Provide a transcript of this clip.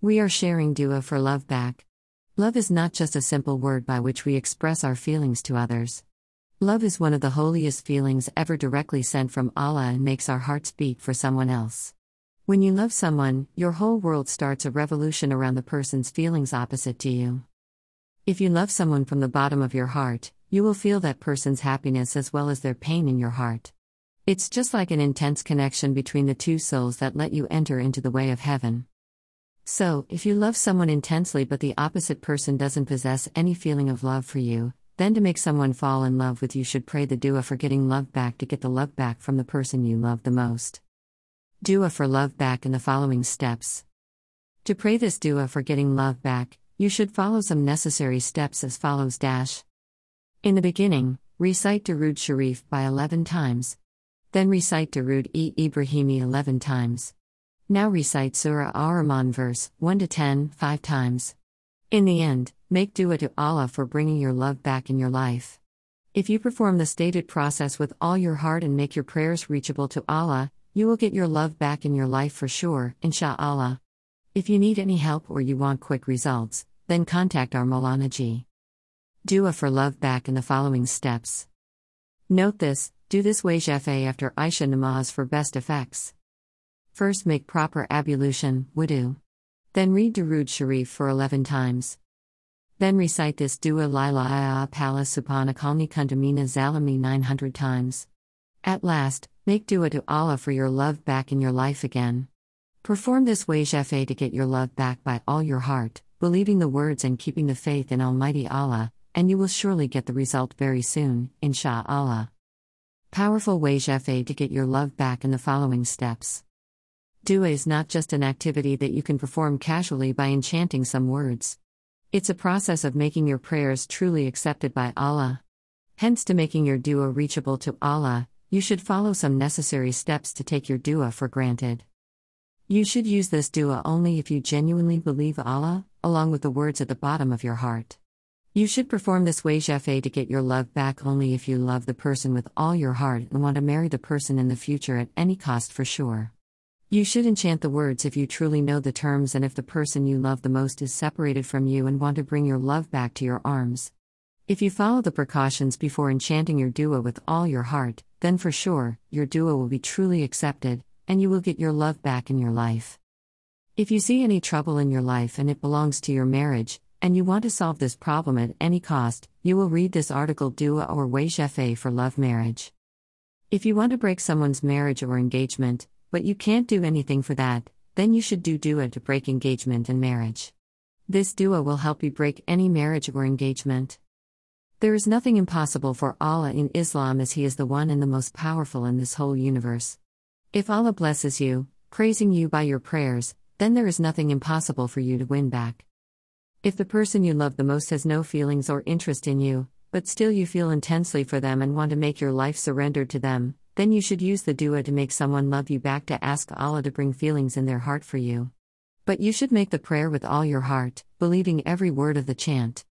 We are sharing dua for love back. Love is not just a simple word by which we express our feelings to others. Love is one of the holiest feelings ever directly sent from Allah and makes our hearts beat for someone else. When you love someone, your whole world starts a revolution around the person's feelings opposite to you. If you love someone from the bottom of your heart, you will feel that person's happiness as well as their pain in your heart. It's just like an intense connection between the two souls that let you enter into the way of heaven. So, if you love someone intensely but the opposite person doesn't possess any feeling of love for you, then to make someone fall in love with you should pray the dua for getting love back to get the love back from the person you love the most. Dua for love back in the following steps. To pray this dua for getting love back, you should follow some necessary steps as follows dash. In the beginning, recite Durud Sharif by 11 times. Then recite Durud e Ibrahimi 11 times. Now recite Surah Ar-Rahman verse 1 to 10 5 times. In the end, make dua to Allah for bringing your love back in your life. If you perform the stated process with all your heart and make your prayers reachable to Allah, you will get your love back in your life for sure, insha'Allah. If you need any help or you want quick results, then contact our Maulana Ji. Dua for love back in the following steps. Note this do this wazifa after Isha namaz for best effects. First, make proper ablution, wudu. Then read Durud Sharif for 11 times. Then recite this Dua Lila Pala Supana Kalni Kundamina Zalami 900 times. At last, make dua to Allah for your love back in your life again. Perform this wazifa to get your love back by all your heart, believing the words and keeping the faith in Almighty Allah, and you will surely get the result very soon, insha'Allah. Powerful wazifa to get your love back in the following steps. Dua is not just an activity that you can perform casually by enchanting some words. It's a process of making your prayers truly accepted by Allah. Hence, to making your dua reachable to Allah, you should follow some necessary steps to take your dua for granted. You should use this dua only if you genuinely believe Allah, along with the words at the bottom of your heart. You should perform this wazifa to get your love back only if you love the person with all your heart and want to marry the person in the future at any cost for sure. You should enchant the words if you truly know the terms and if the person you love the most is separated from you and want to bring your love back to your arms. If you follow the precautions before enchanting your dua with all your heart, then for sure, your dua will be truly accepted, and you will get your love back in your life. If you see any trouble in your life and it belongs to your marriage, and you want to solve this problem at any cost, you will read this article Dua or Way for Love Marriage. If you want to break someone's marriage or engagement, but you can't do anything for that, then you should do dua to break engagement and marriage. This dua will help you break any marriage or engagement. There is nothing impossible for Allah in Islam as He is the one and the most powerful in this whole universe. If Allah blesses you, praising you by your prayers, then there is nothing impossible for you to win back. If the person you love the most has no feelings or interest in you, but still you feel intensely for them and want to make your life surrendered to them, then you should use the dua to make someone love you back to ask Allah to bring feelings in their heart for you. But you should make the prayer with all your heart, believing every word of the chant.